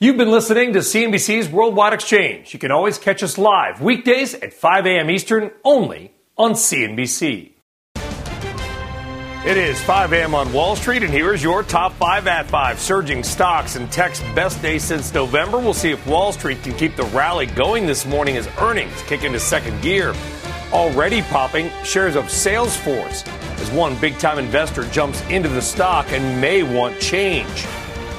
You've been listening to CNBC's Worldwide Exchange. You can always catch us live weekdays at 5 a.m. Eastern only on CNBC. It is 5 a.m. on Wall Street, and here is your top five at five. Surging stocks and tech's best day since November. We'll see if Wall Street can keep the rally going this morning as earnings kick into second gear. Already popping shares of Salesforce as one big time investor jumps into the stock and may want change.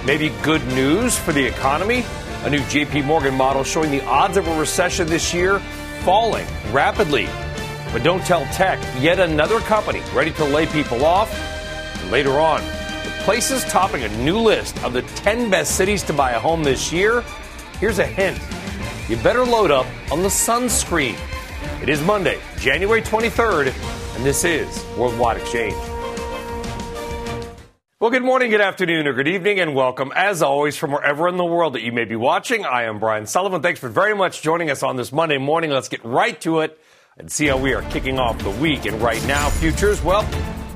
Maybe good news for the economy? A new JP Morgan model showing the odds of a recession this year falling rapidly. But don't tell tech, yet another company ready to lay people off. Later on, the places topping a new list of the 10 best cities to buy a home this year. Here's a hint you better load up on the sunscreen. It is Monday, January 23rd, and this is Worldwide Exchange. Well, good morning, good afternoon, or good evening, and welcome, as always, from wherever in the world that you may be watching. I am Brian Sullivan. Thanks for very much joining us on this Monday morning. Let's get right to it and see how we are kicking off the week. And right now, futures, well,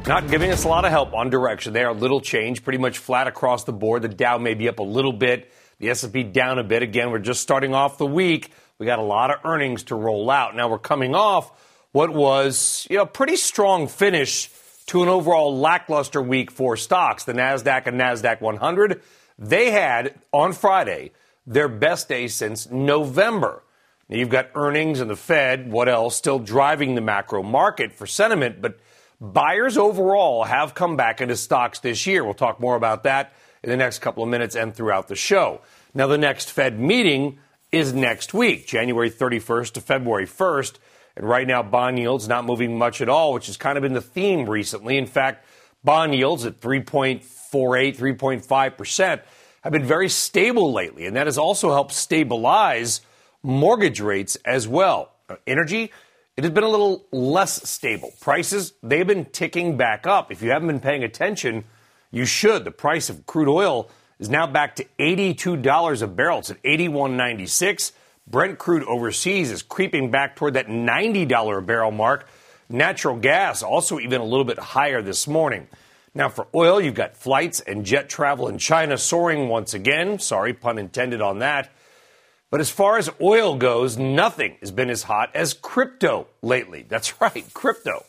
not giving us a lot of help on direction. They are little change, pretty much flat across the board. The Dow may be up a little bit, the S&P down a bit. Again, we're just starting off the week. We got a lot of earnings to roll out. Now we're coming off what was, you know, pretty strong finish to an overall lackluster week for stocks. The NASDAQ and NASDAQ 100, they had on Friday their best day since November. Now you've got earnings and the Fed, what else, still driving the macro market for sentiment, but buyers overall have come back into stocks this year. We'll talk more about that in the next couple of minutes and throughout the show. Now, the next Fed meeting is next week, January 31st to February 1st. And right now, bond yields not moving much at all, which has kind of been the theme recently. In fact, bond yields at 3.48, 3.5% have been very stable lately. And that has also helped stabilize mortgage rates as well. Uh, energy, it has been a little less stable. Prices, they've been ticking back up. If you haven't been paying attention, you should. The price of crude oil is now back to $82 a barrel. It's at 81.96. Brent crude overseas is creeping back toward that $90 a barrel mark. Natural gas also even a little bit higher this morning. Now, for oil, you've got flights and jet travel in China soaring once again. Sorry, pun intended on that. But as far as oil goes, nothing has been as hot as crypto lately. That's right, crypto.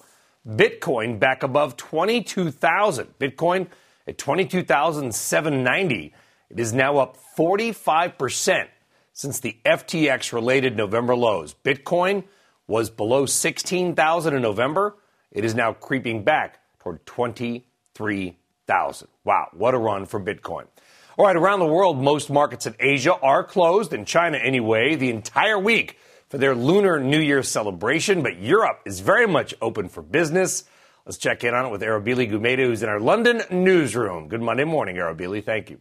Bitcoin back above 22,000. Bitcoin at 22,790. It is now up 45% since the FTX related November lows. Bitcoin was below 16,000 in November. It is now creeping back toward 23,000. Wow, what a run for Bitcoin. All right, around the world, most markets in Asia are closed, in China anyway, the entire week for their Lunar New Year celebration, but Europe is very much open for business. Let's check in on it with Arabile Gumede, who's in our London newsroom. Good Monday morning, Arabile. Thank you.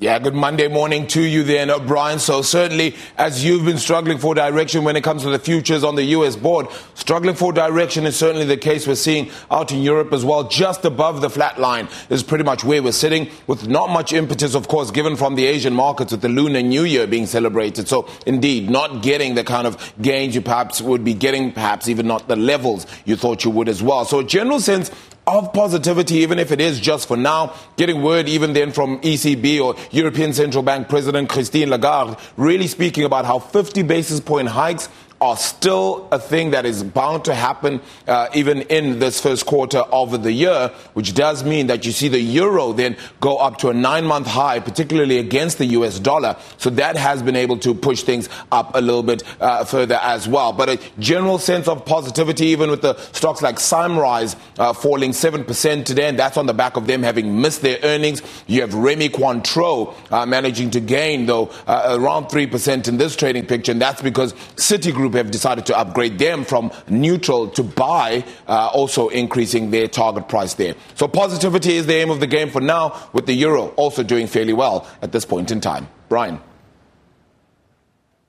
Yeah, good Monday morning to you then, Brian. So certainly, as you've been struggling for direction when it comes to the futures on the U.S. board, struggling for direction is certainly the case we're seeing out in Europe as well. Just above the flat line is pretty much where we're sitting, with not much impetus, of course, given from the Asian markets with the Lunar New Year being celebrated. So indeed, not getting the kind of gains you perhaps would be getting, perhaps even not the levels you thought you would as well. So a general sense of positivity, even if it is just for now. Getting word even then from ECB or European Central Bank President Christine Lagarde really speaking about how 50 basis point hikes are still a thing that is bound to happen uh, even in this first quarter of the year, which does mean that you see the euro then go up to a nine month high, particularly against the US dollar. So that has been able to push things up a little bit uh, further as well. But a general sense of positivity, even with the stocks like Symrise uh, falling 7% today, and that's on the back of them having missed their earnings. You have Rémy Cointreau uh, managing to gain, though, uh, around 3% in this trading picture, and that's because Citigroup Citigroup have decided to upgrade them from neutral to buy, uh, also increasing their target price there. So positivity is the aim of the game for now, with the euro also doing fairly well at this point in time. Brian.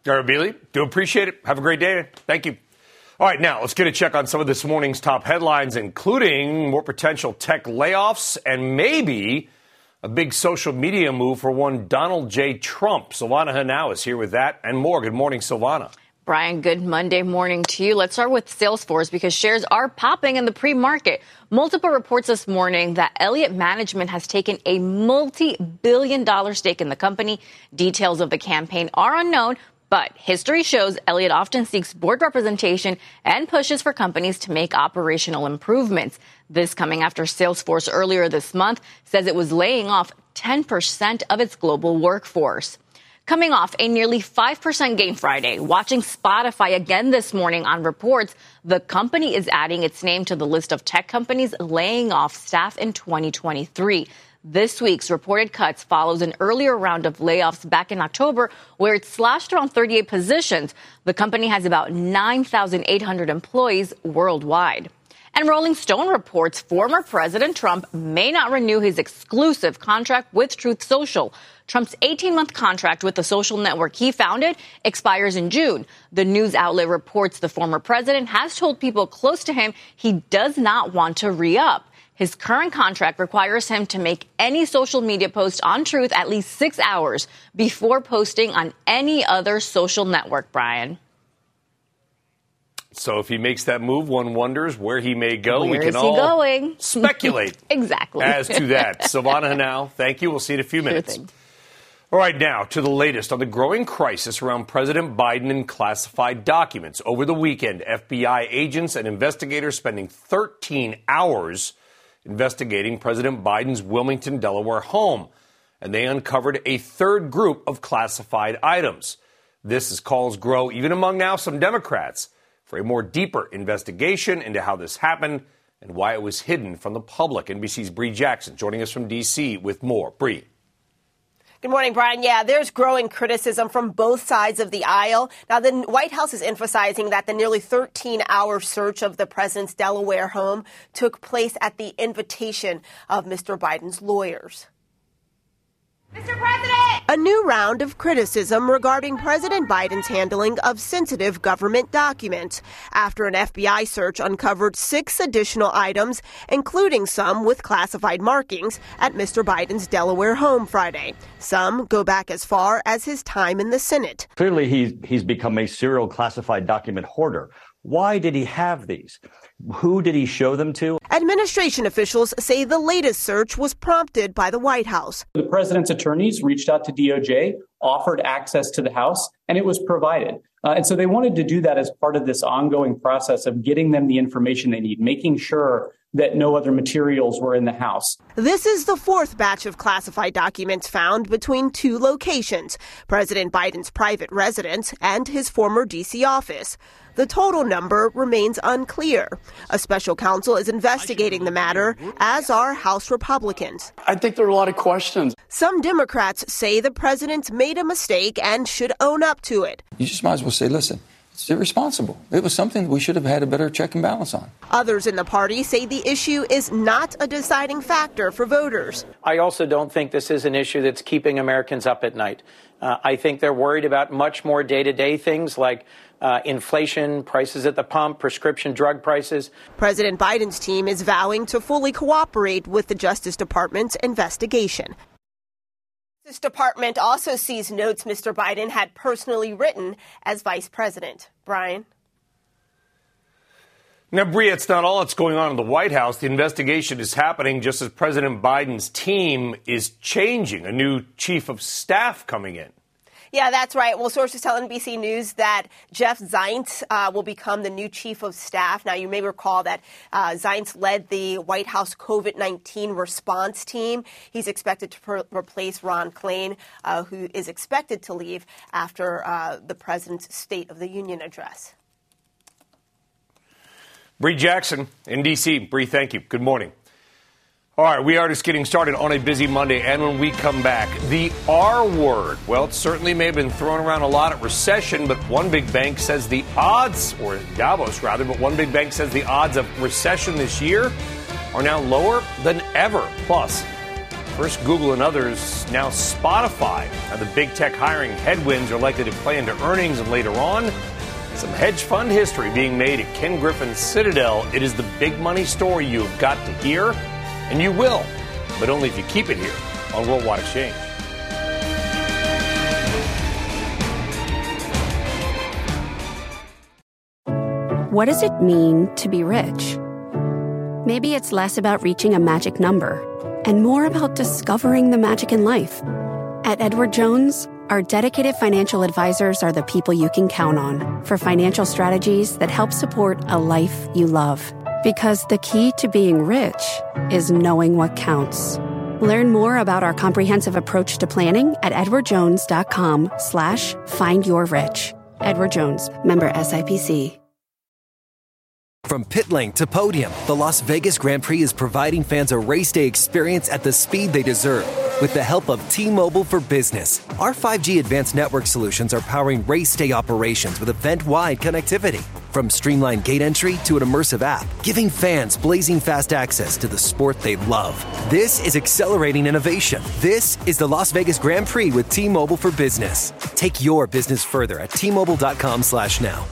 Beatty, do appreciate it. Have a great day. Thank you. All right, now let's get a check on some of this morning's top headlines, including more potential tech layoffs and maybe a big social media move for one Donald J. Trump. Silvana Henao is here with that and more. Good morning, Silvana. Brian, good Monday morning to you. Let's start with Salesforce because shares are popping in the pre market. Multiple reports this morning that Elliott Management has taken a multi billion dollar stake in the company. Details of the campaign are unknown, but history shows Elliott often seeks board representation and pushes for companies to make operational improvements. This coming after Salesforce earlier this month says it was laying off 10% of its global workforce. Coming off a nearly 5% gain Friday, watching Spotify again this morning on reports, the company is adding its name to the list of tech companies laying off staff in 2023. This week's reported cuts follows an earlier round of layoffs back in October where it slashed around 38 positions. The company has about 9,800 employees worldwide. And Rolling Stone reports former President Trump may not renew his exclusive contract with Truth Social. Trump's 18 month contract with the social network he founded expires in June. The news outlet reports the former president has told people close to him he does not want to re up. His current contract requires him to make any social media post on Truth at least six hours before posting on any other social network, Brian. So if he makes that move, one wonders where he may go. Where we can is all he going? speculate exactly. as to that. Silvana Henao, thank you. We'll see you in a few minutes. Sure all right, now to the latest on the growing crisis around President Biden and classified documents. Over the weekend, FBI agents and investigators spending 13 hours investigating President Biden's Wilmington, Delaware home, and they uncovered a third group of classified items. This as calls grow even among now some Democrats for a more deeper investigation into how this happened and why it was hidden from the public. NBC's Brie Jackson joining us from D.C. with more. Brie. Good morning, Brian. Yeah, there's growing criticism from both sides of the aisle. Now, the White House is emphasizing that the nearly 13 hour search of the president's Delaware home took place at the invitation of Mr. Biden's lawyers. Mr. President! A new round of criticism regarding President Biden's handling of sensitive government documents after an FBI search uncovered six additional items, including some with classified markings, at Mr. Biden's Delaware home Friday. Some go back as far as his time in the Senate. Clearly, he's, he's become a serial classified document hoarder. Why did he have these? Who did he show them to? Administration officials say the latest search was prompted by the White House. The president's attorneys reached out to DOJ, offered access to the House, and it was provided. Uh, and so they wanted to do that as part of this ongoing process of getting them the information they need, making sure that no other materials were in the house. This is the fourth batch of classified documents found between two locations President Biden's private residence and his former D.C. office. The total number remains unclear. A special counsel is investigating the matter, as are House Republicans. I think there are a lot of questions. Some Democrats say the president made a mistake and should own up to it. You just might as well say, listen, it's irresponsible. It was something we should have had a better check and balance on. Others in the party say the issue is not a deciding factor for voters. I also don't think this is an issue that's keeping Americans up at night. Uh, I think they're worried about much more day to day things like uh, inflation, prices at the pump, prescription drug prices. President Biden's team is vowing to fully cooperate with the Justice Department's investigation. Justice Department also sees notes Mr. Biden had personally written as vice president. Brian? Now, Bria, it's not all that's going on in the White House. The investigation is happening just as President Biden's team is changing. A new chief of staff coming in. Yeah, that's right. Well, sources tell NBC News that Jeff Zients uh, will become the new chief of staff. Now, you may recall that uh, Zients led the White House COVID 19 response team. He's expected to per- replace Ron Klain, uh, who is expected to leave after uh, the president's State of the Union address. Brie Jackson in D.C. Brie, thank you. Good morning. All right, we are just getting started on a busy Monday, and when we come back, the R word. Well, it certainly may have been thrown around a lot at recession, but one big bank says the odds, or Davos rather, but one big bank says the odds of recession this year are now lower than ever. Plus, first Google and others, now Spotify. Now, the big tech hiring headwinds are likely to play into earnings, and later on, some hedge fund history being made at Ken Griffin's Citadel. It is the big money story you've got to hear. And you will, but only if you keep it here on Worldwide Exchange. What does it mean to be rich? Maybe it's less about reaching a magic number and more about discovering the magic in life. At Edward Jones, our dedicated financial advisors are the people you can count on for financial strategies that help support a life you love. Because the key to being rich is knowing what counts. Learn more about our comprehensive approach to planning at edwardjones.com slash find your rich. Edward Jones, member SIPC. From pit lane to podium, the Las Vegas Grand Prix is providing fans a race day experience at the speed they deserve. With the help of T Mobile for Business, our 5G advanced network solutions are powering race day operations with event wide connectivity. From streamlined gate entry to an immersive app, giving fans blazing fast access to the sport they love. This is accelerating innovation. This is the Las Vegas Grand Prix with T Mobile for Business. Take your business further at T Mobile.com slash now.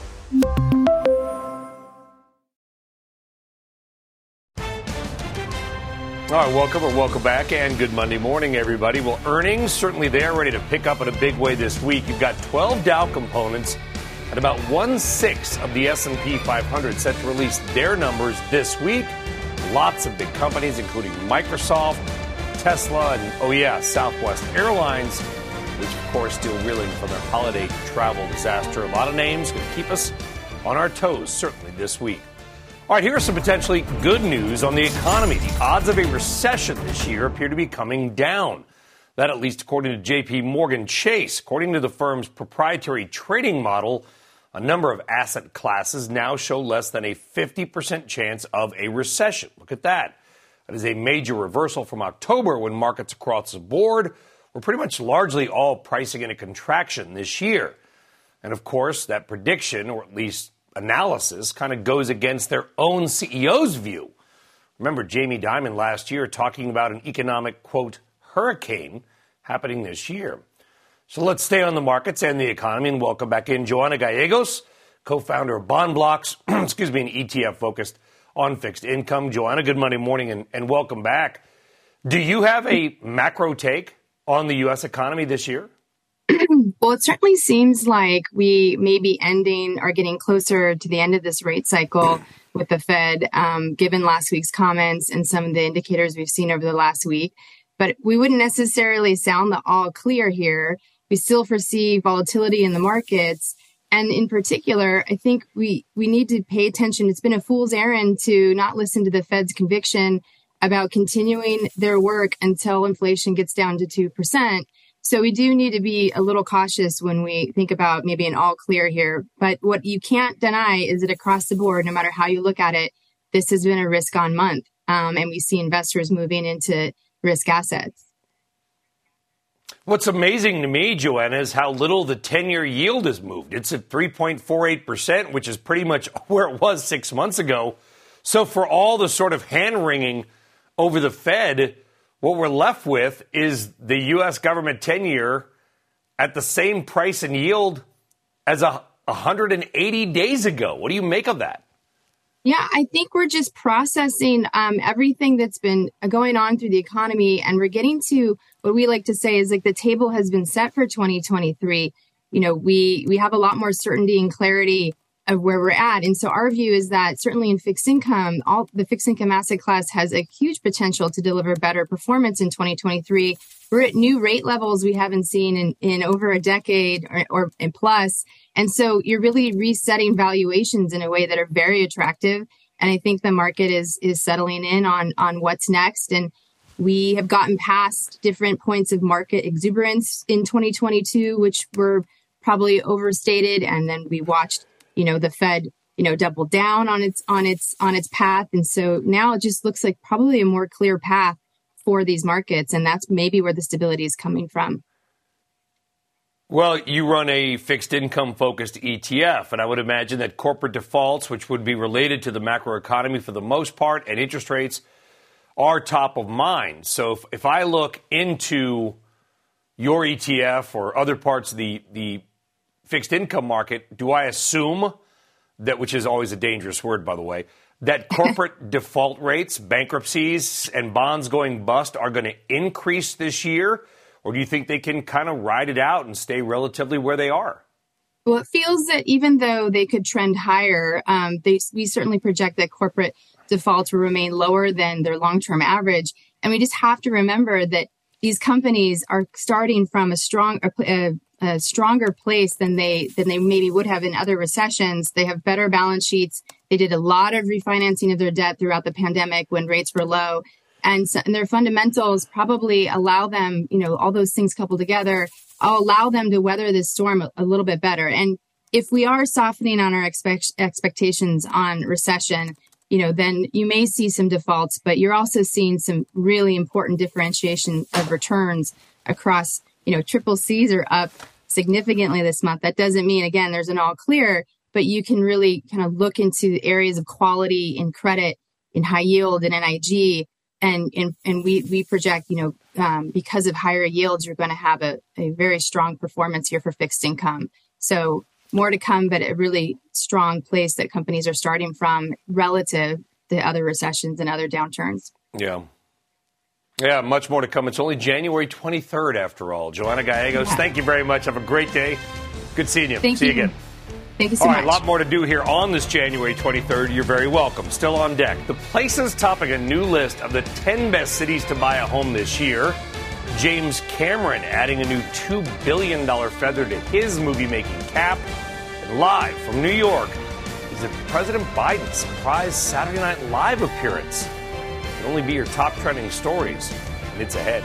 All right, welcome or welcome back, and good Monday morning, everybody. Well, earnings certainly they're ready to pick up in a big way this week. You've got 12 Dow components and about one sixth of the S&P 500 set to release their numbers this week. Lots of big companies, including Microsoft, Tesla, and oh yeah, Southwest Airlines, which of course still reeling from their holiday travel disaster. A lot of names going to keep us on our toes certainly this week. All right, here's some potentially good news on the economy. The odds of a recession this year appear to be coming down. That, at least according to JP Morgan Chase. According to the firm's proprietary trading model, a number of asset classes now show less than a 50% chance of a recession. Look at that. That is a major reversal from October when markets across the board were pretty much largely all pricing in a contraction this year. And of course, that prediction, or at least analysis kind of goes against their own CEO's view. Remember Jamie Dimon last year talking about an economic, quote, hurricane happening this year. So let's stay on the markets and the economy and welcome back in Joanna Gallegos, co founder of BondBloxx, excuse me, an ETF focused on fixed income. Joanna, good Monday morning and, and welcome back. Do you have a macro take on the U.S. economy this year? well, it certainly seems like we may be ending or getting closer to the end of this rate cycle with the Fed, um, given last week's comments and some of the indicators we've seen over the last week. But we wouldn't necessarily sound the all clear here. We still foresee volatility in the markets. And in particular, I think we, we need to pay attention. It's been a fool's errand to not listen to the Fed's conviction about continuing their work until inflation gets down to 2%. So we do need to be a little cautious when we think about maybe an all clear here. But what you can't deny is that across the board, no matter how you look at it, this has been a risk on month. Um, and we see investors moving into risk assets. What's amazing to me, Joanna, is how little the 10 year yield has moved. It's at 3.48%, which is pretty much where it was six months ago. So, for all the sort of hand wringing over the Fed, what we're left with is the U.S. government 10 year at the same price and yield as a 180 days ago. What do you make of that? Yeah, I think we're just processing um, everything that's been going on through the economy, and we're getting to what we like to say is like the table has been set for 2023. You know, we we have a lot more certainty and clarity of where we're at. And so our view is that certainly in fixed income, all the fixed income asset class has a huge potential to deliver better performance in 2023. We're at new rate levels we haven't seen in, in over a decade or, or and plus. And so you're really resetting valuations in a way that are very attractive. And I think the market is is settling in on on what's next. And we have gotten past different points of market exuberance in 2022, which were probably overstated. And then we watched you know, the Fed you know, doubled down on its on its on its path. And so now it just looks like probably a more clear path for these markets. And that's maybe where the stability is coming from. Well, you run a fixed income focused ETF, and I would imagine that corporate defaults, which would be related to the macroeconomy for the most part, and interest rates are top of mind. So if, if I look into your ETF or other parts of the, the fixed income market, do I assume that, which is always a dangerous word, by the way, that corporate default rates, bankruptcies, and bonds going bust are going to increase this year? Or do you think they can kind of ride it out and stay relatively where they are? Well, it feels that even though they could trend higher, um, they, we certainly project that corporate defaults will remain lower than their long term average. And we just have to remember that these companies are starting from a strong, a, a stronger place than they than they maybe would have in other recessions. They have better balance sheets. They did a lot of refinancing of their debt throughout the pandemic when rates were low and, so, and their fundamentals probably allow them, you know, all those things coupled together, allow them to weather this storm a, a little bit better. And if we are softening on our expect, expectations on recession, you know, then you may see some defaults, but you're also seeing some really important differentiation of returns across, you know, triple C's are up significantly this month. That doesn't mean, again, there's an all clear, but you can really kind of look into areas of quality in credit, in high yield, and NIG and and, and we we project you know um, because of higher yields you're going to have a, a very strong performance here for fixed income. So more to come but a really strong place that companies are starting from relative to other recessions and other downturns. Yeah yeah, much more to come. It's only January 23rd, after all. Joanna Gallegos, yeah. thank you very much. Have a great day. Good seeing you. Thank See you. you again. Thank you so All much. a lot more to do here on this January 23rd. You're very welcome. Still on deck. The Places topping a new list of the 10 best cities to buy a home this year. James Cameron adding a new $2 billion feather to his movie making cap. And live from New York is a President Biden surprise Saturday Night Live appearance. Only be your top trending stories, and it's ahead.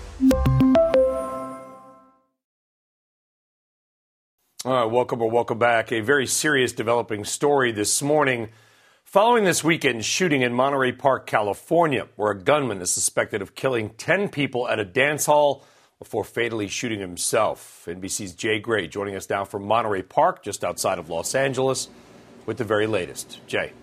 All right, welcome or welcome back. A very serious developing story this morning. Following this weekend shooting in Monterey Park, California, where a gunman is suspected of killing 10 people at a dance hall before fatally shooting himself. NBC's Jay Gray joining us now from Monterey Park, just outside of Los Angeles, with the very latest. Jay.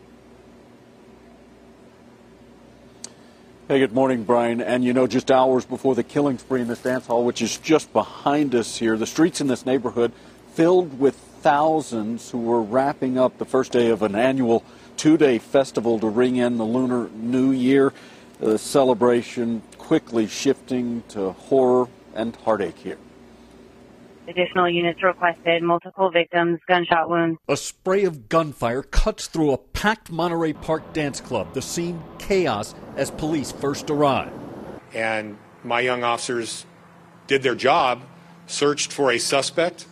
Hey, good morning, Brian. And you know, just hours before the killing spree in this dance hall, which is just behind us here, the streets in this neighborhood filled with thousands who were wrapping up the first day of an annual two day festival to ring in the Lunar New Year. The celebration quickly shifting to horror and heartache here. Additional units requested, multiple victims, gunshot wounds. A spray of gunfire cuts through a packed Monterey Park dance club. The scene chaos as police first arrive. And my young officers did their job, searched for a suspect,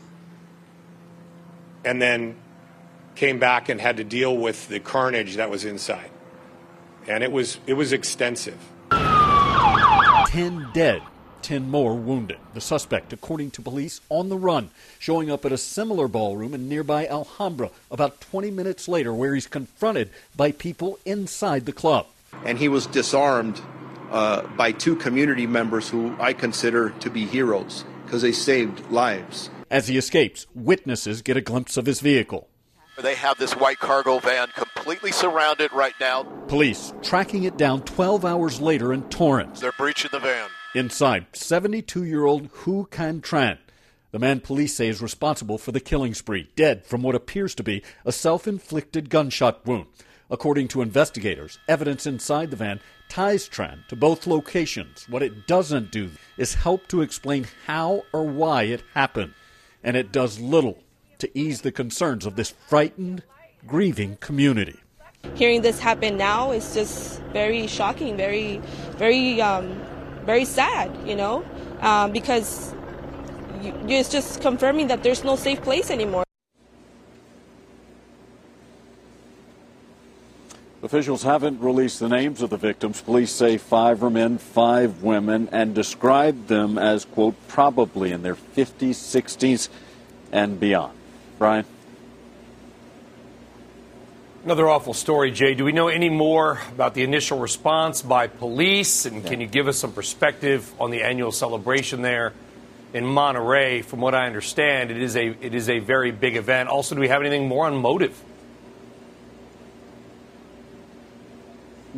and then came back and had to deal with the carnage that was inside. And it was it was extensive. 10 dead, 10 more wounded. The suspect, according to police, on the run, showing up at a similar ballroom in nearby Alhambra about 20 minutes later, where he's confronted by people inside the club. And he was disarmed uh, by two community members who I consider to be heroes because they saved lives. As he escapes, witnesses get a glimpse of his vehicle. They have this white cargo van completely surrounded right now. Police tracking it down 12 hours later in Torrance. They're breaching the van. Inside, 72 year old Huu Can Tran, the man police say is responsible for the killing spree, dead from what appears to be a self inflicted gunshot wound. According to investigators, evidence inside the van ties Tran to both locations. What it doesn't do is help to explain how or why it happened. And it does little to ease the concerns of this frightened, grieving community. Hearing this happen now is just very shocking, very, very, um, very sad, you know, um, because you, it's just confirming that there's no safe place anymore. Officials haven't released the names of the victims. Police say five are men, five women, and described them as, quote, probably in their 50s, 60s, and beyond. Brian? Another awful story, Jay. Do we know any more about the initial response by police? And can you give us some perspective on the annual celebration there in Monterey? From what I understand, it is a it is a very big event. Also, do we have anything more on motive?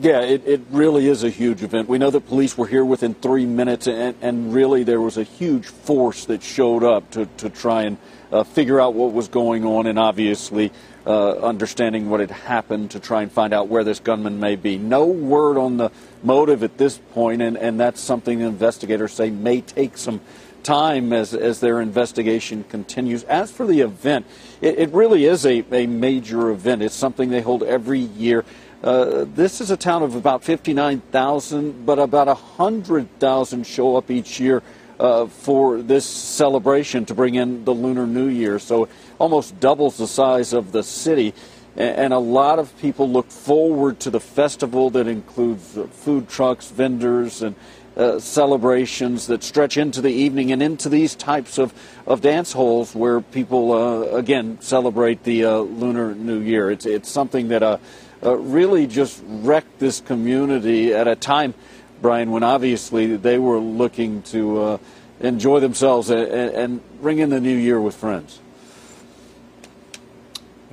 Yeah, it, it really is a huge event. We know that police were here within three minutes, and, and really there was a huge force that showed up to, to try and uh, figure out what was going on, and obviously uh, understanding what had happened to try and find out where this gunman may be. No word on the motive at this point, and, and that's something investigators say may take some time as, as their investigation continues. As for the event, it, it really is a, a major event. It's something they hold every year. Uh, this is a town of about 59,000, but about 100,000 show up each year uh, for this celebration to bring in the Lunar New Year. So almost doubles the size of the city. And a lot of people look forward to the festival that includes uh, food trucks, vendors, and uh, celebrations that stretch into the evening and into these types of, of dance halls where people, uh, again, celebrate the Lunar New Year. It's, it's something that uh, really just wrecked this community at a time, Brian, when obviously they were looking to uh, enjoy themselves and, and ring in the new year with friends.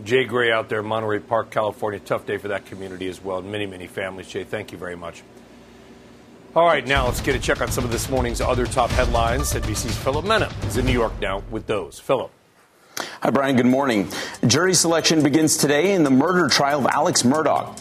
Jay Gray out there, Monterey Park, California. Tough day for that community as well, and many, many families. Jay, thank you very much. All right, now let's get a check on some of this morning's other top headlines. NBC's Philip Mena is in New York now with those. Philip. Hi, Brian. Good morning. Jury selection begins today in the murder trial of Alex Murdaugh.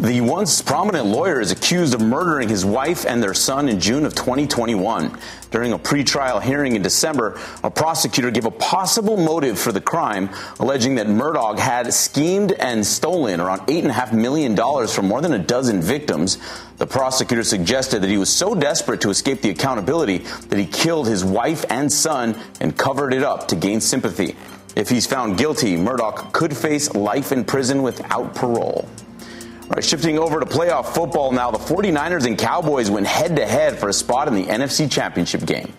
The once prominent lawyer is accused of murdering his wife and their son in June of 2021. During a pretrial hearing in December, a prosecutor gave a possible motive for the crime, alleging that Murdaugh had schemed and stolen around $8.5 million from more than a dozen victims. The prosecutor suggested that he was so desperate to escape the accountability that he killed his wife and son and covered it up to gain sympathy. If he's found guilty, Murdaugh could face life in prison without parole. Shifting over to playoff football now, the 49ers and Cowboys went head to head for a spot in the NFC Championship game.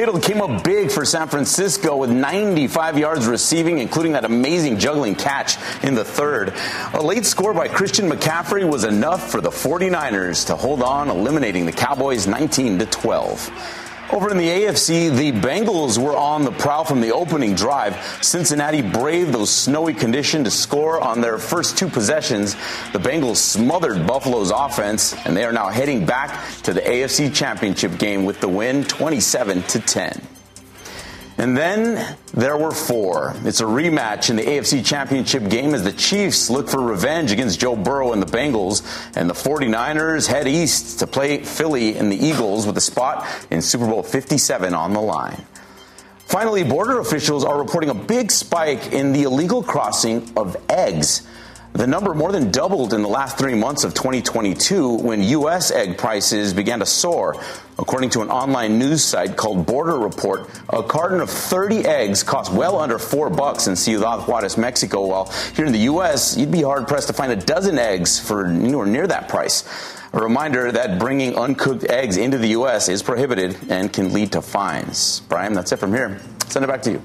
Kittle came up big for San Francisco with 95 yards receiving, including that amazing juggling catch in the third. A late score by Christian McCaffrey was enough for the 49ers to hold on, eliminating the Cowboys 19 to 12. Over in the AFC, the Bengals were on the prowl from the opening drive. Cincinnati braved those snowy conditions to score on their first two possessions. The Bengals smothered Buffalo's offense, and they are now heading back to the AFC Championship game with the win 27 to 10. And then there were four. It's a rematch in the AFC Championship game as the Chiefs look for revenge against Joe Burrow and the Bengals, and the 49ers head east to play Philly and the Eagles with a spot in Super Bowl 57 on the line. Finally, border officials are reporting a big spike in the illegal crossing of eggs. The number more than doubled in the last three months of 2022 when U.S. egg prices began to soar. According to an online news site called Border Report, a carton of 30 eggs cost well under four bucks in Ciudad Juarez, Mexico, while here in the U.S., you'd be hard pressed to find a dozen eggs for anywhere near that price. A reminder that bringing uncooked eggs into the U.S. is prohibited and can lead to fines. Brian, that's it from here. Send it back to you.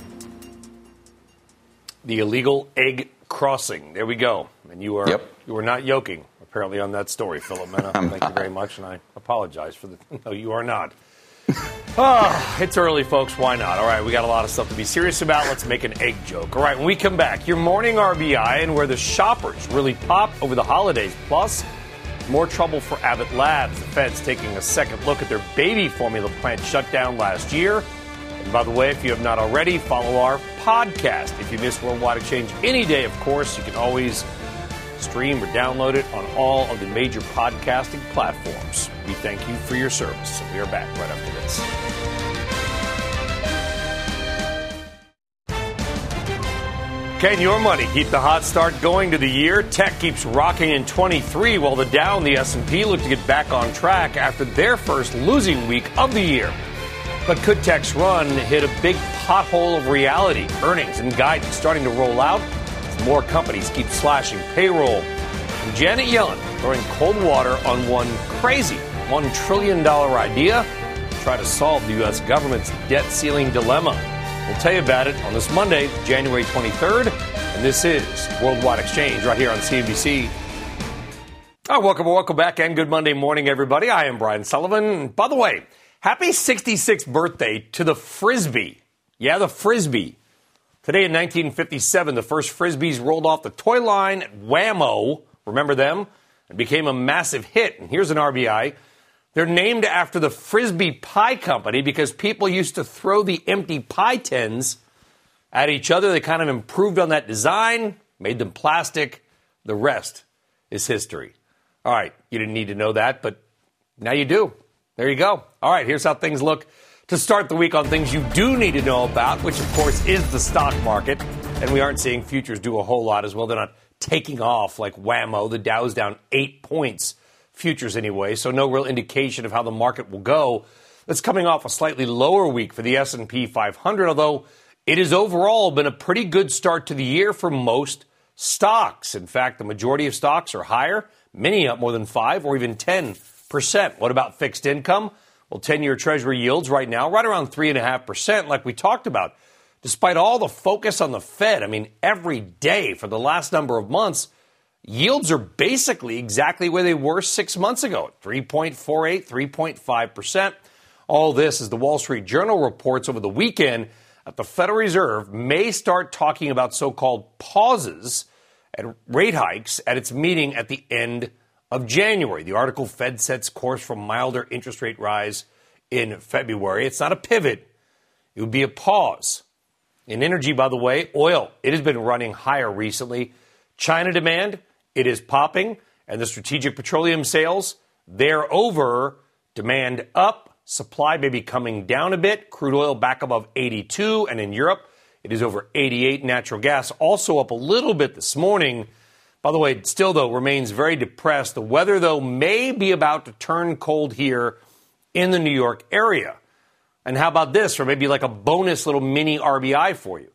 The illegal egg crossing. There we go. And you are yep. you are not yoking apparently on that story, Philip Mena. Thank you very much, and I apologize for the. No, you are not. oh, it's early, folks. Why not? All right, we got a lot of stuff to be serious about. Let's make an egg joke. All right, when we come back, your morning RBI and where the shoppers really pop over the holidays. Plus, more trouble for Abbott Labs. The Fed's taking a second look at their baby formula plant shut down last year. And by the way, if you have not already, follow our podcast. If you miss Worldwide Exchange any day, of course, you can always stream or download it on all of the major podcasting platforms. We thank you for your service. We are back right after this. Can your money keep the hot start going to the year? Tech keeps rocking in 23 while the Dow and the S&P look to get back on track after their first losing week of the year. But could Tech's run hit a big pothole of reality? Earnings and guidance starting to roll out more companies keep slashing payroll. And Janet Yellen throwing cold water on one crazy $1 trillion idea to try to solve the U.S. government's debt ceiling dilemma. We'll tell you about it on this Monday, January 23rd. And this is Worldwide Exchange right here on CNBC. Oh, welcome, welcome back, and good Monday morning, everybody. I am Brian Sullivan. By the way, happy 66th birthday to the Frisbee. Yeah, the Frisbee. Today in 1957, the first Frisbees rolled off the toy line at Wham-O. Remember them? And became a massive hit. And here's an RBI. They're named after the Frisbie Pie Company because people used to throw the empty pie tins at each other. They kind of improved on that design, made them plastic. The rest is history. All right, you didn't need to know that, but now you do. There you go. All right, here's how things look to start the week on things you do need to know about, which of course is the stock market. And we aren't seeing futures do a whole lot as well. They're not taking off like Wham-O. The Dow's down eight points futures anyway, so no real indication of how the market will go. It's coming off a slightly lower week for the S&P 500, although it has overall been a pretty good start to the year for most stocks. In fact, the majority of stocks are higher, many up more than 5 or even 10%. What about fixed income? Well, 10-year treasury yields right now right around 3.5% like we talked about. Despite all the focus on the Fed, I mean, every day for the last number of months, yields are basically exactly where they were six months ago 3.48, 3.5%. All this as the Wall Street Journal reports over the weekend that the Federal Reserve may start talking about so called pauses and rate hikes at its meeting at the end of January. The article Fed sets course for milder interest rate rise in February. It's not a pivot, it would be a pause. In energy, by the way, oil, it has been running higher recently. China demand, it is popping, and the strategic petroleum sales, they're over. Demand up, supply may be coming down a bit. Crude oil back above 82, and in Europe, it is over 88. Natural gas also up a little bit this morning. By the way, still though remains very depressed. The weather though may be about to turn cold here in the New York area. And how about this for maybe like a bonus little mini RBI for you?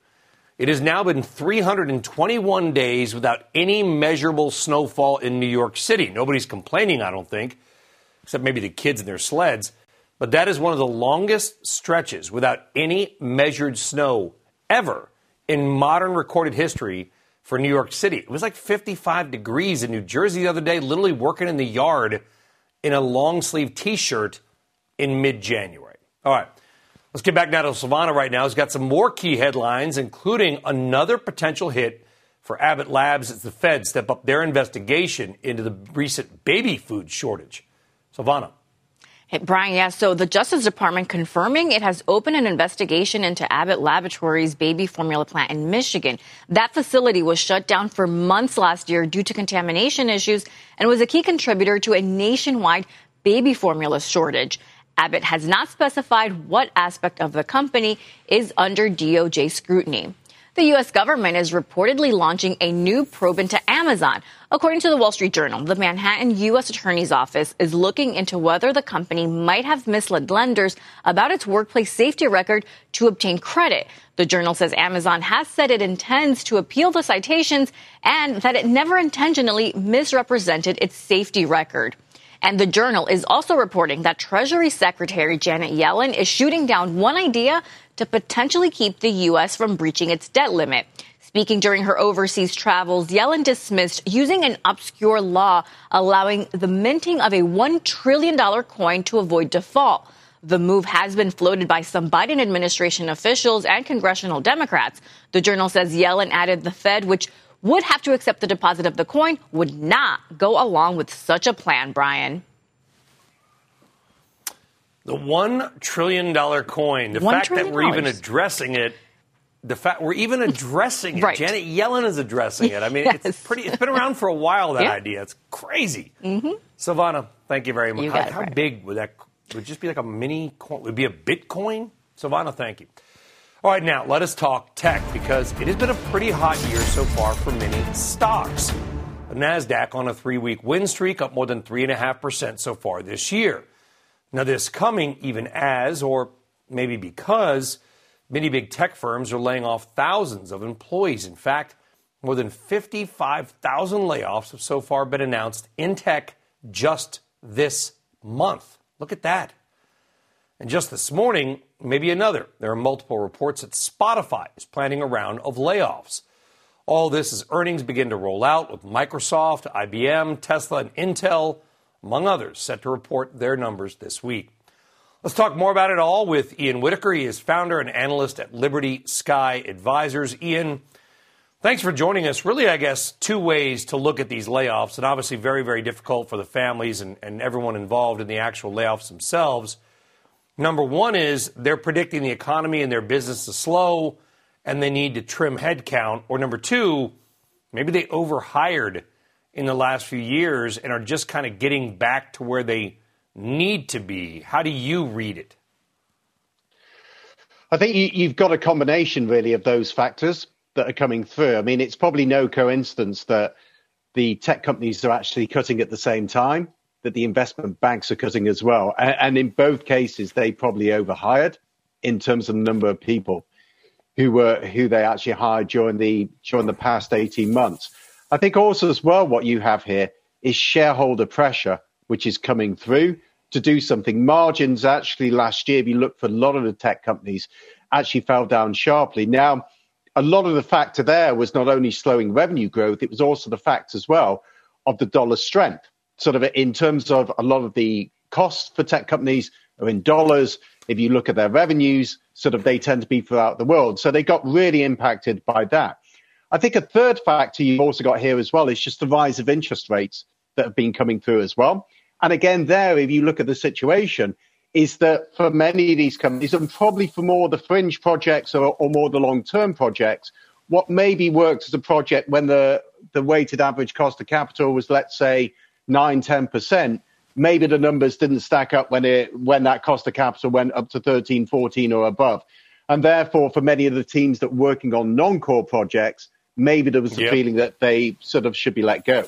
It has now been 321 days without any measurable snowfall in New York City. Nobody's complaining, I don't think, except maybe the kids and their sleds. But that is one of the longest stretches without any measured snow ever in modern recorded history for New York City. It was like 55 degrees in New Jersey the other day, literally working in the yard in a long sleeve t shirt in mid January. All right. Let's get back now to Silvana right now. He's got some more key headlines, including another potential hit for Abbott Labs as the Fed step up their investigation into the recent baby food shortage. Silvana. Brian, yeah, so the Justice Department confirming it has opened an investigation into Abbott Laboratories' baby formula plant in Michigan. That facility was shut down for months last year due to contamination issues and was a key contributor to a nationwide baby formula shortage. Abbott has not specified what aspect of the company is under DOJ scrutiny. The U.S. government is reportedly launching a new probe into Amazon. According to the Wall Street Journal, the Manhattan U.S. Attorney's Office is looking into whether the company might have misled lenders about its workplace safety record to obtain credit. The journal says Amazon has said it intends to appeal the citations and that it never intentionally misrepresented its safety record. And the journal is also reporting that Treasury Secretary Janet Yellen is shooting down one idea to potentially keep the U.S. from breaching its debt limit. Speaking during her overseas travels, Yellen dismissed using an obscure law allowing the minting of a $1 trillion coin to avoid default. The move has been floated by some Biden administration officials and congressional Democrats. The journal says Yellen added the Fed, which would have to accept the deposit of the coin, would not go along with such a plan, Brian. The $1 trillion coin, the $1 fact that we're even addressing it the fact we're even addressing it. Right. Janet Yellen is addressing it. I mean, Yes. it's pretty. It's been around for a while. That Yeah. idea. It's crazy. Mm-hmm. Silvana, thank you very much. You how it, how Brian. big would that? Would it just be like a mini? Coin? Would it be a Bitcoin? Silvana, thank you. All right, now let us talk tech because it has been a pretty hot year so far for many stocks. The Nasdaq on a three-week win streak, up more than three and a half percent so far this year. Now, this coming even as, or maybe because, many big tech firms are laying off thousands of employees. In fact, more than 55,000 layoffs have so far been announced in tech just this month. Look at that. And just this morning, maybe another. There are multiple reports that Spotify is planning a round of layoffs. All this as earnings begin to roll out with Microsoft, IBM, Tesla, and Intel, among others, set to report their numbers this week. Let's talk more about it all with Ian Whittaker. He is founder and analyst at Liberty Sky Advisors. Ian, thanks for joining us. Really, I guess, two ways to look at these layoffs, and obviously very, very difficult for the families and, and everyone involved in the actual layoffs themselves. Number one is they're predicting the economy and their business to slow and they need to trim headcount. Or number two, maybe they overhired in the last few years and are just kind of getting back to where they need to be. How do you read it? I think you, you've got a combination really of those factors that are coming through. I mean, it's probably no coincidence that the tech companies are actually cutting at the same time, that the investment banks are cutting as well. And, and in both cases, they probably overhired in terms of the number of people who were who they actually hired during the during the past 18 months. I think also as well what you have here is shareholder pressure, which is coming through to do something. Margins actually last year, if you look for a lot of the tech companies, actually fell down sharply. Now, a lot of the factor there was not only slowing revenue growth, it was also the fact as well of the dollar strength. Sort of in terms of a lot of the costs for tech companies are in dollars. If you look at their revenues, sort of they tend to be throughout the world. So they got really impacted by that. I think a third factor you've also got here as well is just the rise of interest rates that have been coming through as well. And again, there, if you look at the situation, is that for many of these companies, and probably for more the fringe projects or, or more the long term projects, what maybe worked as a project when the, the weighted average cost of capital was, let's say, 9, 10%, maybe the numbers didn't stack up when, it, when that cost of capital went up to 13, 14 or above. And therefore, for many of the teams that were working on non core projects, maybe there was a Yep. feeling that they sort of should be let go.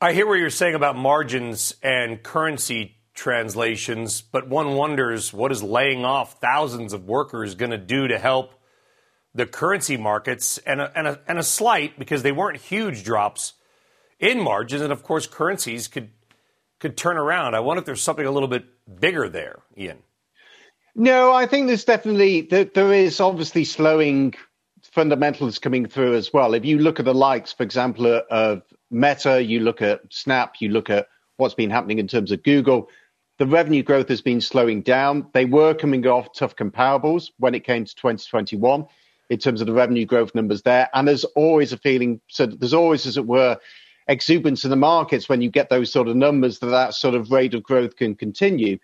I hear what you're saying about margins and currency translations, but one wonders what is laying off thousands of workers going to do to help the currency markets and a, and, a, and a slight, because they weren't huge drops in margins, and of course currencies could could turn around. I wonder if there's something a little bit bigger there, Ian. No, I think there's definitely there, there is obviously slowing fundamentals coming through as well. If you look at the likes, for example, uh, of Meta, you look at Snap, you look at what's been happening in terms of Google, the revenue growth has been slowing down. They were coming off tough comparables when it came to 2021 in terms of the revenue growth numbers there. And there's always a feeling, so there's always, as it were, exuberance in the markets when you get those sort of numbers that that sort of rate of growth can continue.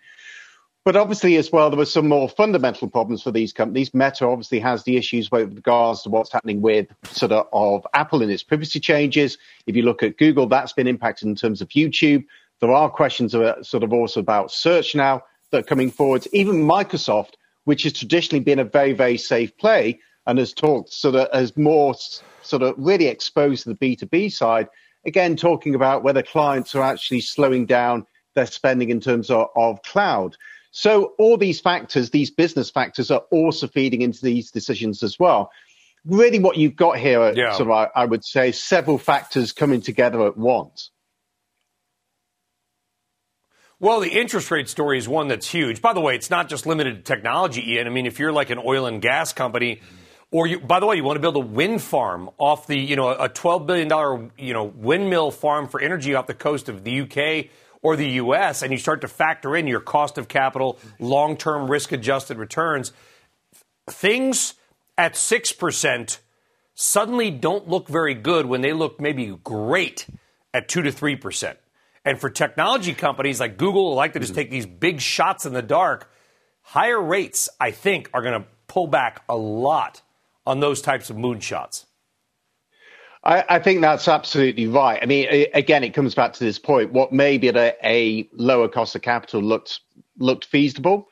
But obviously, as well, there were some more fundamental problems for these companies. Meta obviously has the issues with regards to what's happening with sort of, of Apple and its privacy changes. If you look at Google, that's been impacted in terms of YouTube. There are questions of, sort of also about search now that are coming forward. Even Microsoft, which has traditionally been a very, very safe play and has talked sort of as more sort of really exposed to the B2B side, again, talking about whether clients are actually slowing down their spending in terms of, of cloud. So all these factors, these business factors, are also feeding into these decisions as well. Really, what you've got here, uh, Yeah. sort of, I, I would say, several factors coming together at once. Well, the interest rate story is one that's huge. By the way, it's not just limited to technology, Ian. I mean, if you're like an oil and gas company, or you, by the way, you want to build a wind farm off the, you know, a $12 billion, you know, windmill farm for energy off the coast of the UK or the US, and you start to factor in your cost of capital, long term risk adjusted returns, things at 6% suddenly don't look very good when they look maybe great at 2 to 3%. And for technology companies like Google, like to just hmm. take these big shots in the dark, higher rates, I think, are going to pull back a lot on those types of moonshots. I, I, think that's absolutely right. I mean, again, it comes back to this point. What maybe at a, a lower cost of capital looked looked feasible,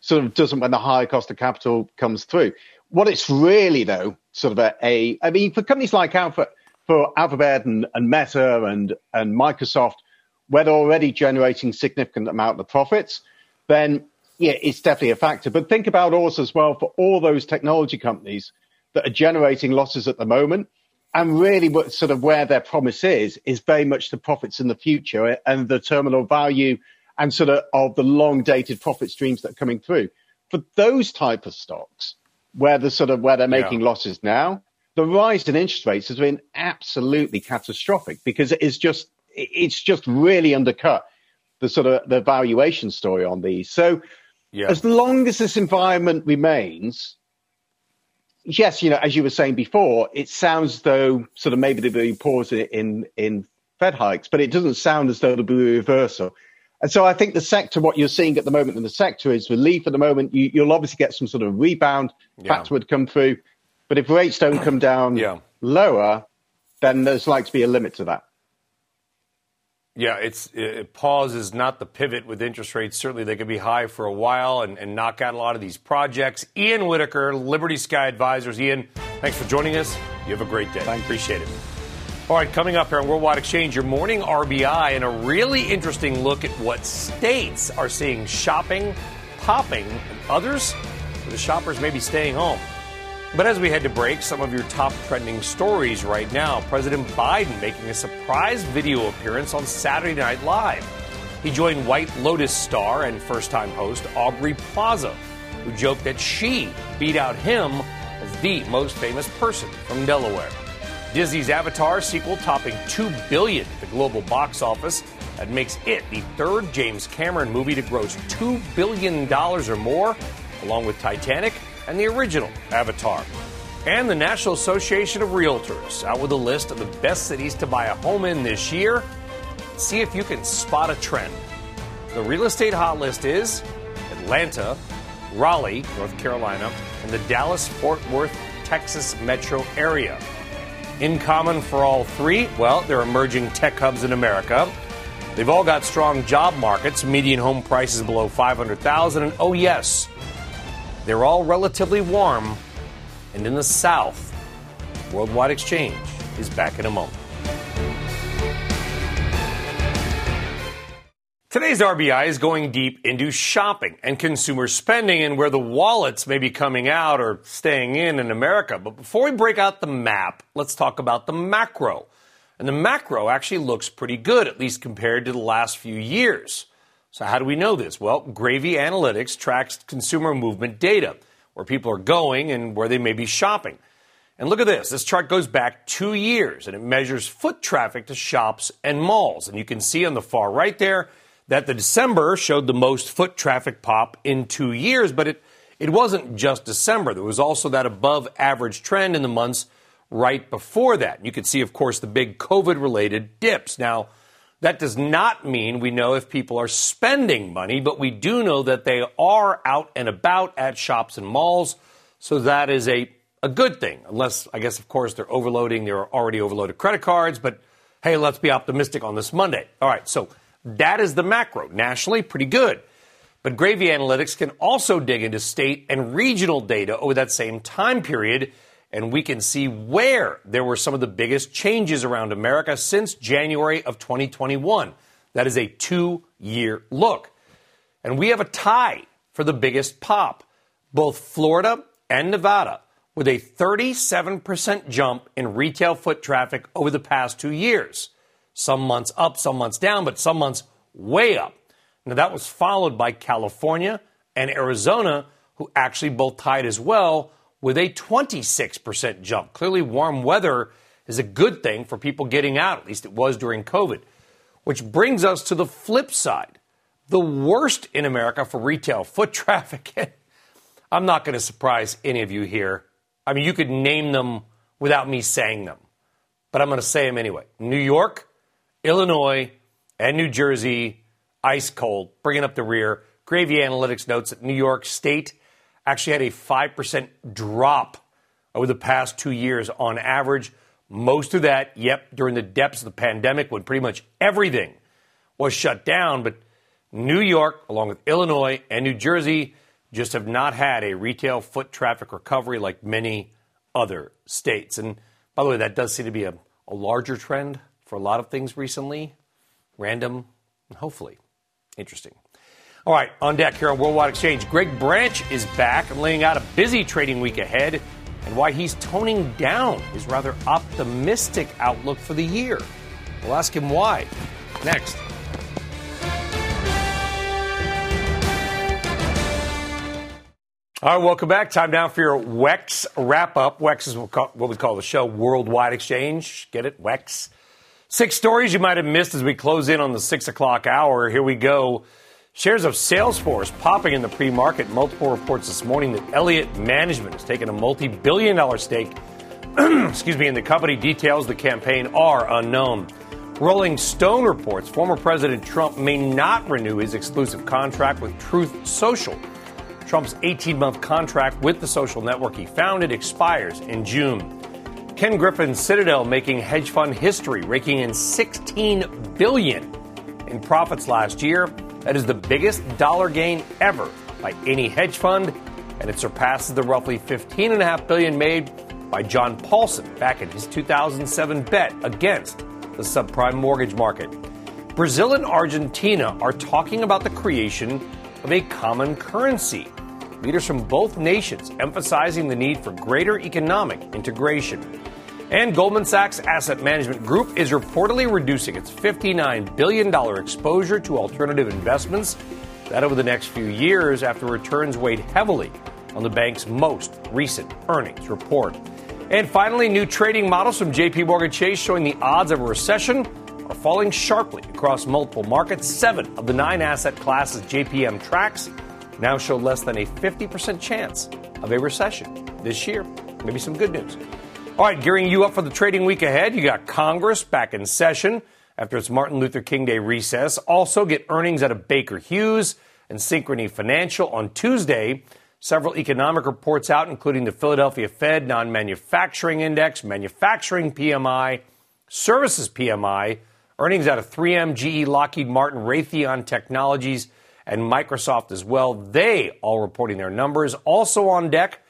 sort of doesn't when the higher cost of capital comes through. What it's really though, sort of a, a I mean, for companies like Alpha, for Alphabet and, and Meta and and Microsoft, where they're already generating significant amount of profits, then yeah, it's definitely a factor. But think about also as well for all those technology companies that are generating losses at the moment and really what sort of where their promise is is very much the profits in the future eh, and the terminal value and sort of of the long dated profit streams that are coming through for those type of stocks where the sort of where they're making yeah. losses now the rise in interest rates has been absolutely catastrophic because it is just it's just really undercut the sort of the valuation story on these so yeah. as long as this environment remains yes, you know, as you were saying before, it sounds though sort of maybe there'll be pause in in Fed hikes, but it doesn't sound as though there'll be a reversal. And so I think the sector, what you're seeing at the moment in the sector is relief at the moment. You, will obviously get some sort of rebound yeah. would come through. But if rates don't come down yeah. lower, then there's likely to be a limit to that. Yeah, it's it, pause is not the pivot with interest rates. Certainly, they could be high for a while and, and knock out a lot of these projects. Ian Whittaker, Liberty Sky Advisors. Ian, thanks for joining us. You have a great day. Thank Appreciate it. All right, coming up here on Worldwide Exchange, your morning RBI and a really interesting look at what states are seeing shopping popping, and others, the shoppers may be staying home. But as we head to break, some of your top trending stories right now. President Biden making a surprise video appearance on Saturday Night Live. He joined White Lotus star and first time host Aubrey Plaza, who joked that she beat out him as the most famous person from Delaware. Disney's Avatar sequel topping 2 billion at the global box office. That makes it the third James Cameron movie to gross $2 billion or more, along with Titanic and the original Avatar. And the National Association of Realtors out with a list of the best cities to buy a home in this year. See if you can spot a trend. The real estate hot list is Atlanta, Raleigh, North Carolina, and the Dallas Fort Worth, Texas metro area. In common for all three, well, they're emerging tech hubs in America. They've all got strong job markets, median home prices below 500,000, and oh yes, they're all relatively warm. And in the South, Worldwide Exchange is back in a moment. Today's RBI is going deep into shopping and consumer spending and where the wallets may be coming out or staying in in America. But before we break out the map, let's talk about the macro. And the macro actually looks pretty good, at least compared to the last few years. So, how do we know this? Well, Gravy Analytics tracks consumer movement data, where people are going and where they may be shopping. And look at this. This chart goes back two years and it measures foot traffic to shops and malls. And you can see on the far right there that the December showed the most foot traffic pop in two years, but it, it wasn't just December. There was also that above average trend in the months right before that. You could see, of course, the big COVID related dips. Now, that does not mean we know if people are spending money, but we do know that they are out and about at shops and malls. So that is a, a good thing, unless, I guess, of course, they're overloading their already overloaded credit cards. But hey, let's be optimistic on this Monday. All right, so that is the macro. Nationally, pretty good. But Gravy Analytics can also dig into state and regional data over that same time period and we can see where there were some of the biggest changes around America since January of 2021. That is a two year look. And we have a tie for the biggest pop. Both Florida and Nevada with a 37% jump in retail foot traffic over the past two years. Some months up, some months down, but some months way up. Now, that was followed by California and Arizona, who actually both tied as well with a 26% jump. Clearly, warm weather is a good thing for people getting out, at least it was during COVID. Which brings us to the flip side the worst in America for retail foot traffic. I'm not going to surprise any of you here. I mean, you could name them without me saying them, but I'm going to say them anyway. New York, Illinois, and New Jersey, ice cold, bringing up the rear. Gravy Analytics notes that New York State actually had a 5% drop over the past two years on average. Most of that, yep, during the depths of the pandemic when pretty much everything was shut down. But New York, along with Illinois and New Jersey, just have not had a retail foot traffic recovery like many other states. And by the way, that does seem to be a, a larger trend for a lot of things recently. Random, hopefully interesting. All right, on deck here on Worldwide Exchange, Greg Branch is back laying out a busy trading week ahead and why he's toning down his rather optimistic outlook for the year. We'll ask him why. Next. All right, welcome back. Time now for your WEX wrap up. WEX is what we call the show Worldwide Exchange. Get it? WEX. Six stories you might have missed as we close in on the six o'clock hour. Here we go. Shares of Salesforce popping in the pre market. Multiple reports this morning that Elliott Management has taken a multi billion dollar stake excuse me, in the company. Details the campaign are unknown. Rolling Stone reports former President Trump may not renew his exclusive contract with Truth Social. Trump's 18 month contract with the social network he founded expires in June. Ken Griffin's Citadel making hedge fund history, raking in 16 billion in profits last year. That is the biggest dollar gain ever by any hedge fund, and it surpasses the roughly 15.5 billion made by John Paulson back in his 2007 bet against the subprime mortgage market. Brazil and Argentina are talking about the creation of a common currency. Leaders from both nations emphasizing the need for greater economic integration. And Goldman Sachs Asset Management Group is reportedly reducing its $59 billion exposure to alternative investments. That over the next few years after returns weighed heavily on the bank's most recent earnings report. And finally, new trading models from JP Morgan Chase showing the odds of a recession are falling sharply across multiple markets. Seven of the nine asset classes JPM tracks now show less than a 50% chance of a recession this year. Maybe some good news. All right, gearing you up for the trading week ahead, you got Congress back in session after its Martin Luther King Day recess. Also, get earnings out of Baker Hughes and Synchrony Financial on Tuesday. Several economic reports out, including the Philadelphia Fed non manufacturing index, manufacturing PMI, services PMI, earnings out of 3M, GE, Lockheed Martin, Raytheon Technologies, and Microsoft as well. They all reporting their numbers. Also on deck,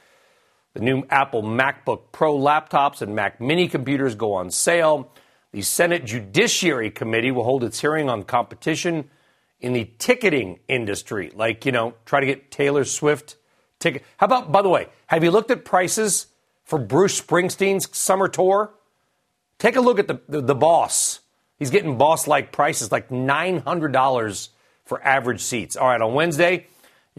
the new Apple MacBook Pro laptops and Mac mini computers go on sale. The Senate Judiciary Committee will hold its hearing on competition in the ticketing industry, like, you know, try to get Taylor Swift ticket. How about, by the way, have you looked at prices for Bruce Springsteen's summer tour? Take a look at the, the, the boss. He's getting boss like prices, like $900 for average seats. All right, on Wednesday,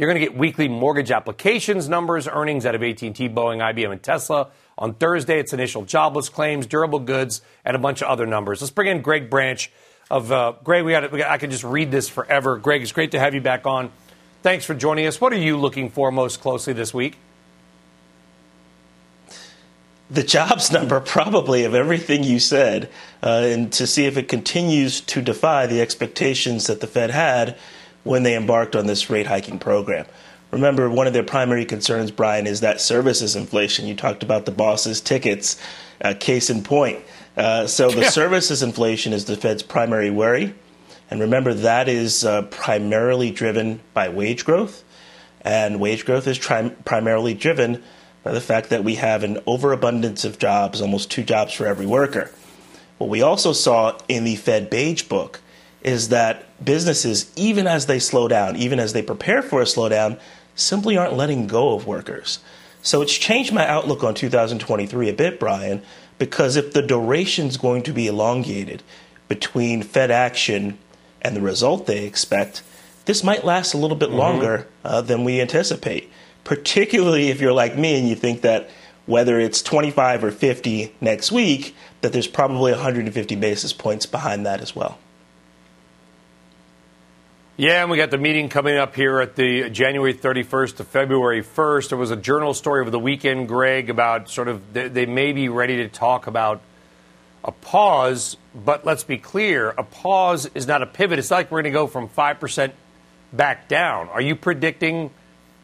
you're going to get weekly mortgage applications numbers, earnings out of AT&T, Boeing, IBM, and Tesla. On Thursday, it's initial jobless claims, durable goods, and a bunch of other numbers. Let's bring in Greg Branch of uh, Greg. We got, I could just read this forever. Greg, it's great to have you back on. Thanks for joining us. What are you looking for most closely this week? the jobs number probably of everything you said uh, and to see if it continues to defy the expectations that the Fed had when they embarked on this rate hiking program. Remember, one of their primary concerns, Brian, is that services inflation. You talked about the boss's tickets, uh, case in point. Uh, so the yeah. services inflation is the Fed's primary worry. And remember, that is uh, primarily driven by wage growth. And wage growth is tri- primarily driven by the fact that we have an overabundance of jobs, almost two jobs for every worker. What we also saw in the Fed Beige Book is that businesses, even as they slow down, even as they prepare for a slowdown, simply aren't letting go of workers. So it's changed my outlook on 2023 a bit, Brian, because if the duration is going to be elongated between Fed action and the result they expect, this might last a little bit mm-hmm. longer uh, than we anticipate. Particularly if you're like me and you think that whether it's 25 or 50 next week, that there's probably 150 basis points behind that as well. Yeah, and we got the meeting coming up here at the January 31st to February 1st. There was a journal story over the weekend, Greg, about sort of they, they may be ready to talk about a pause, but let's be clear a pause is not a pivot. It's like we're going to go from 5% back down. Are you predicting,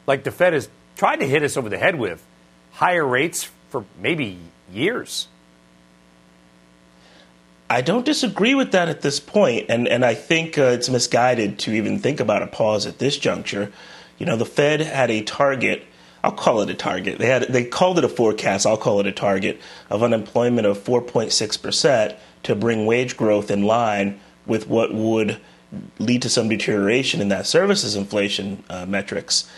like the Fed is tried to hit us over the head with higher rates for maybe years. I don't disagree with that at this point, and and I think uh, it's misguided to even think about a pause at this juncture. You know, the Fed had a target. I'll call it a target. They had they called it a forecast. I'll call it a target of unemployment of 4.6 percent to bring wage growth in line with what would lead to some deterioration in that services inflation uh, metrics.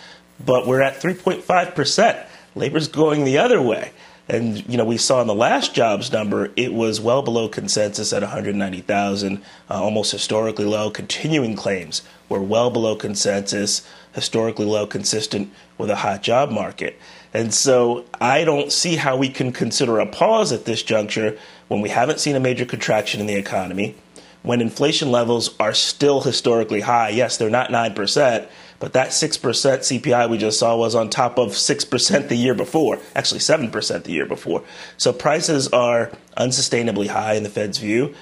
But we're at 3.5 percent. Labor's going the other way. And you know, we saw in the last jobs number, it was well below consensus at 190,000, uh, almost historically low. Continuing claims were well below consensus, historically low, consistent with a hot job market. And so I don't see how we can consider a pause at this juncture when we haven't seen a major contraction in the economy, when inflation levels are still historically high. Yes, they're not 9%, but that 6% CPI we just saw was on top of 6% the year before, actually 7% the year before. So prices are unsustainably high in the Fed's view.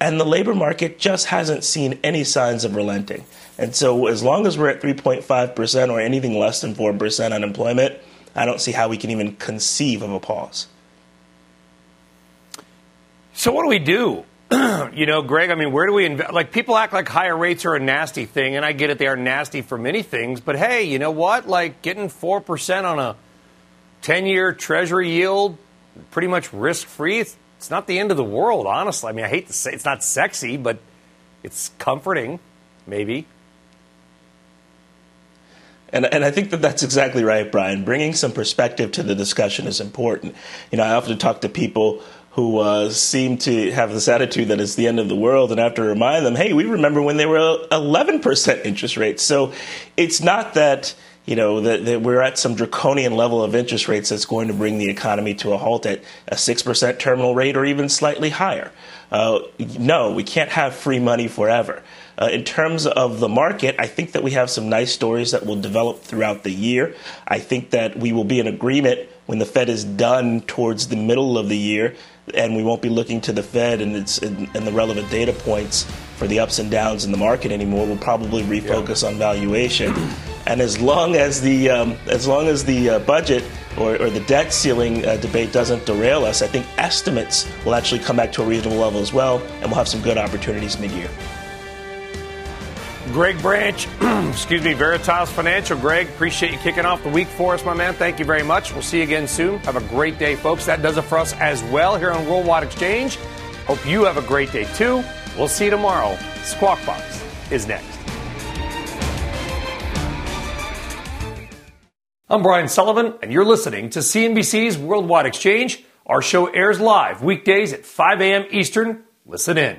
And the labor market just hasn't seen any signs of relenting. And so, as long as we're at 3.5% or anything less than 4% unemployment, I don't see how we can even conceive of a pause. So, what do we do? you know, Greg, I mean, where do we invest? Like, people act like higher rates are a nasty thing, and I get it, they are nasty for many things. But hey, you know what? Like, getting 4% on a 10 year treasury yield, pretty much risk free, it's, it's not the end of the world, honestly. I mean, I hate to say it's not sexy, but it's comforting, maybe. And, and I think that that's exactly right, Brian. Bringing some perspective to the discussion is important. You know, I often talk to people who uh, seem to have this attitude that it's the end of the world, and I have to remind them, hey, we remember when they were 11% interest rates. So it's not that you know that, that, we're at some draconian level of interest rates that's going to bring the economy to a halt at a 6% terminal rate or even slightly higher. Uh, no, we can't have free money forever. Uh, in terms of the market, I think that we have some nice stories that will develop throughout the year. I think that we will be in agreement when the Fed is done towards the middle of the year, and we won't be looking to the Fed and, its, and, and the relevant data points for the ups and downs in the market anymore. We'll probably refocus yeah. on valuation. And as long as the um, as long as the uh, budget or, or, the debt ceiling uh, debate doesn't derail us, I think estimates will actually come back to a reasonable level as well, and we'll have some good opportunities mid-year. Greg Branch, excuse me, Veritas Financial. Greg, appreciate you kicking off the week for us, my man. Thank you very much. We'll see you again soon. Have a great day, folks. That does it for us as well here on Worldwide Exchange. Hope you have a great day too. We'll see you tomorrow. Squawk Box is next. I'm Brian Sullivan, and you're listening to CNBC's Worldwide Exchange. Our show airs live weekdays at 5 a.m. Eastern. Listen in.